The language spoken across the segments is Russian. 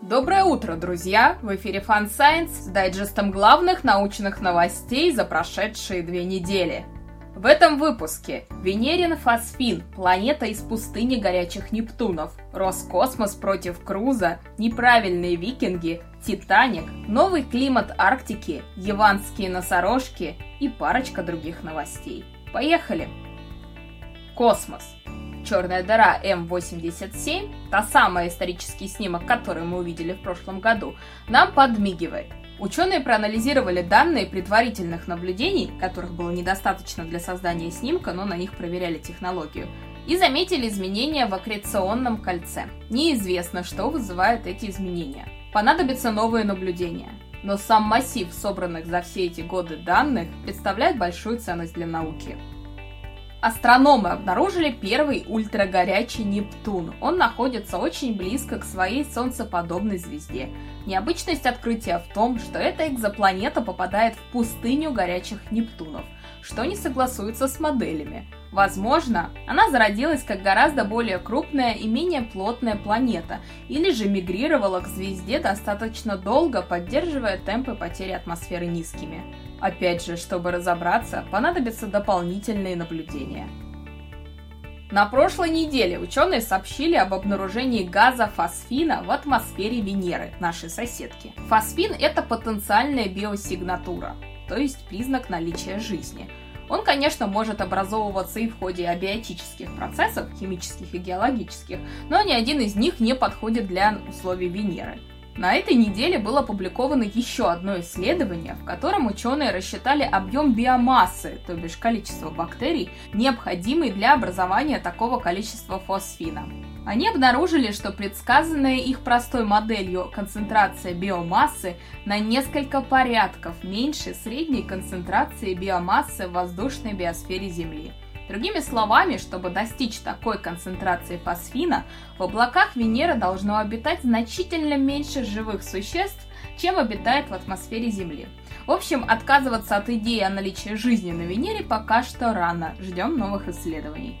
Доброе утро, друзья! В эфире Fun Science с дайджестом главных научных новостей за прошедшие две недели. В этом выпуске Венерин Фосфин, планета из пустыни горячих Нептунов, Роскосмос против Круза, неправильные викинги, Титаник, новый климат Арктики, яванские носорожки и парочка других новостей. Поехали! Космос. Черная дыра М87, та самая исторический снимок, который мы увидели в прошлом году, нам подмигивает. Ученые проанализировали данные предварительных наблюдений, которых было недостаточно для создания снимка, но на них проверяли технологию, и заметили изменения в аккреционном кольце. Неизвестно, что вызывает эти изменения. Понадобятся новые наблюдения. Но сам массив собранных за все эти годы данных представляет большую ценность для науки. Астрономы обнаружили первый ультрагорячий Нептун. Он находится очень близко к своей солнцеподобной звезде. Необычность открытия в том, что эта экзопланета попадает в пустыню горячих Нептунов, что не согласуется с моделями. Возможно, она зародилась как гораздо более крупная и менее плотная планета, или же мигрировала к звезде достаточно долго, поддерживая темпы потери атмосферы низкими. Опять же, чтобы разобраться, понадобятся дополнительные наблюдения. На прошлой неделе ученые сообщили об обнаружении газа фосфина в атмосфере Венеры, нашей соседки. Фосфин – это потенциальная биосигнатура, то есть признак наличия жизни. Он, конечно, может образовываться и в ходе абиотических процессов, химических и геологических, но ни один из них не подходит для условий Венеры. На этой неделе было опубликовано еще одно исследование, в котором ученые рассчитали объем биомассы, то бишь количество бактерий, необходимый для образования такого количества фосфина. Они обнаружили, что предсказанная их простой моделью концентрация биомассы на несколько порядков меньше средней концентрации биомассы в воздушной биосфере Земли – Другими словами, чтобы достичь такой концентрации фосфина, в облаках Венеры должно обитать значительно меньше живых существ, чем обитает в атмосфере Земли. В общем, отказываться от идеи о наличии жизни на Венере пока что рано. Ждем новых исследований.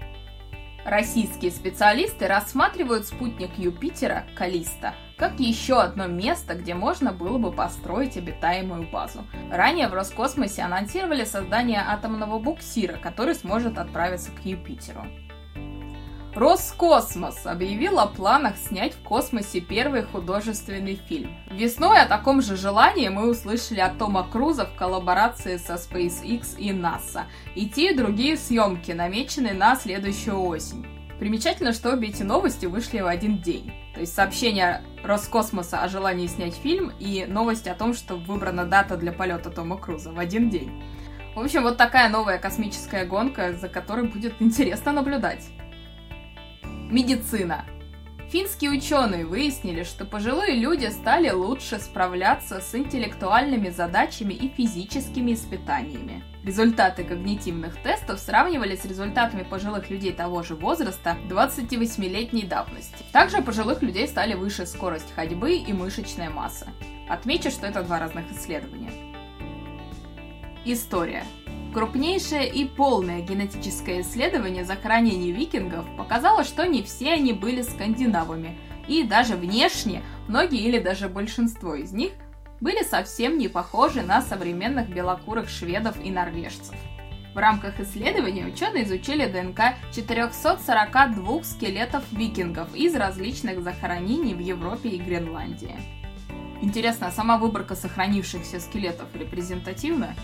Российские специалисты рассматривают спутник Юпитера Калиста как еще одно место, где можно было бы построить обитаемую базу. Ранее в Роскосмосе анонсировали создание атомного буксира, который сможет отправиться к Юпитеру. Роскосмос объявил о планах снять в космосе первый художественный фильм. Весной о таком же желании мы услышали от Тома Круза в коллаборации со SpaceX и NASA. И те, и другие съемки намечены на следующую осень. Примечательно, что обе эти новости вышли в один день. То есть сообщение Роскосмоса о желании снять фильм и новости о том, что выбрана дата для полета Тома Круза в один день. В общем, вот такая новая космическая гонка, за которой будет интересно наблюдать. Медицина. Финские ученые выяснили, что пожилые люди стали лучше справляться с интеллектуальными задачами и физическими испытаниями. Результаты когнитивных тестов сравнивали с результатами пожилых людей того же возраста 28-летней давности. Также у пожилых людей стали выше скорость ходьбы и мышечная масса. Отмечу, что это два разных исследования. История. Крупнейшее и полное генетическое исследование захоронений викингов показало, что не все они были скандинавами, и даже внешне многие или даже большинство из них были совсем не похожи на современных белокурых шведов и норвежцев. В рамках исследования ученые изучили ДНК 442 скелетов викингов из различных захоронений в Европе и Гренландии. Интересно, а сама выборка сохранившихся скелетов репрезентативна?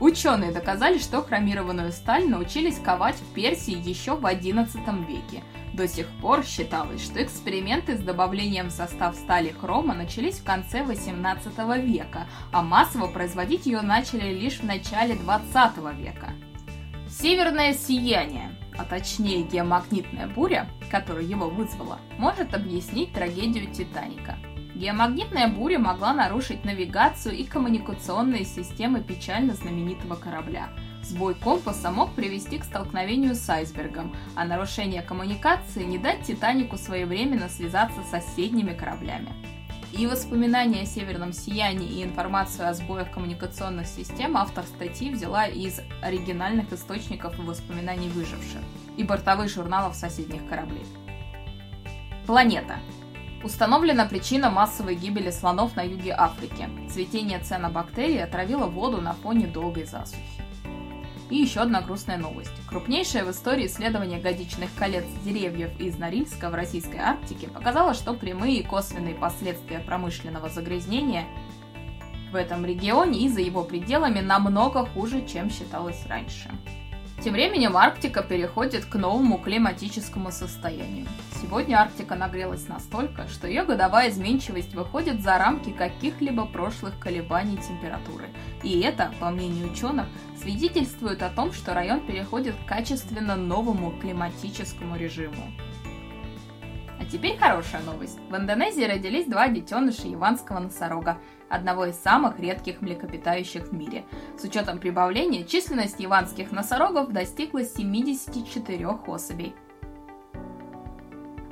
Ученые доказали, что хромированную сталь научились ковать в Персии еще в XI веке. До сих пор считалось, что эксперименты с добавлением в состав стали хрома начались в конце XVIII века, а массово производить ее начали лишь в начале XX века. Северное сияние, а точнее геомагнитная буря, которая его вызвала, может объяснить трагедию Титаника – Геомагнитная буря могла нарушить навигацию и коммуникационные системы печально знаменитого корабля. Сбой компаса мог привести к столкновению с айсбергом, а нарушение коммуникации не дать Титанику своевременно связаться с соседними кораблями. И воспоминания о северном сиянии и информацию о сбоях коммуникационных систем автор статьи взяла из оригинальных источников и воспоминаний выживших и бортовых журналов соседних кораблей. Планета. Установлена причина массовой гибели слонов на юге Африки. Цветение цианобактерий отравило воду на фоне долгой засухи. И еще одна грустная новость. Крупнейшее в истории исследование годичных колец деревьев из Норильска в российской Арктике показало, что прямые и косвенные последствия промышленного загрязнения в этом регионе и за его пределами намного хуже, чем считалось раньше. Тем временем Арктика переходит к новому климатическому состоянию. Сегодня Арктика нагрелась настолько, что ее годовая изменчивость выходит за рамки каких-либо прошлых колебаний температуры. И это, по мнению ученых, свидетельствует о том, что район переходит к качественно новому климатическому режиму. Теперь хорошая новость. В Индонезии родились два детеныша яванского носорога одного из самых редких млекопитающих в мире. С учетом прибавления, численность яванских носорогов достигла 74 особей.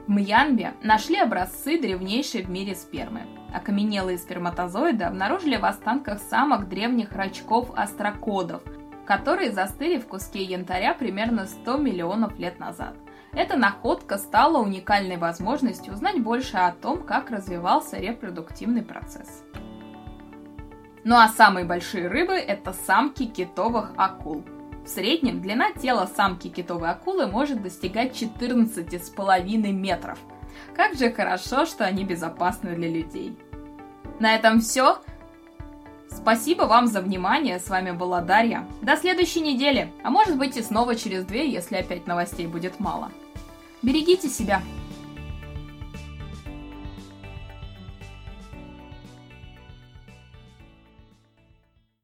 В Мьянбе нашли образцы древнейшей в мире спермы. Окаменелые сперматозоиды обнаружили в останках самых древних рачков-острокодов, которые застыли в куске янтаря примерно 100 миллионов лет назад. Эта находка стала уникальной возможностью узнать больше о том, как развивался репродуктивный процесс. Ну а самые большие рыбы – это самки китовых акул. В среднем длина тела самки китовой акулы может достигать 14,5 метров. Как же хорошо, что они безопасны для людей. На этом все. Спасибо вам за внимание, с вами была Дарья. До следующей недели, а может быть и снова через две, если опять новостей будет мало. Берегите себя.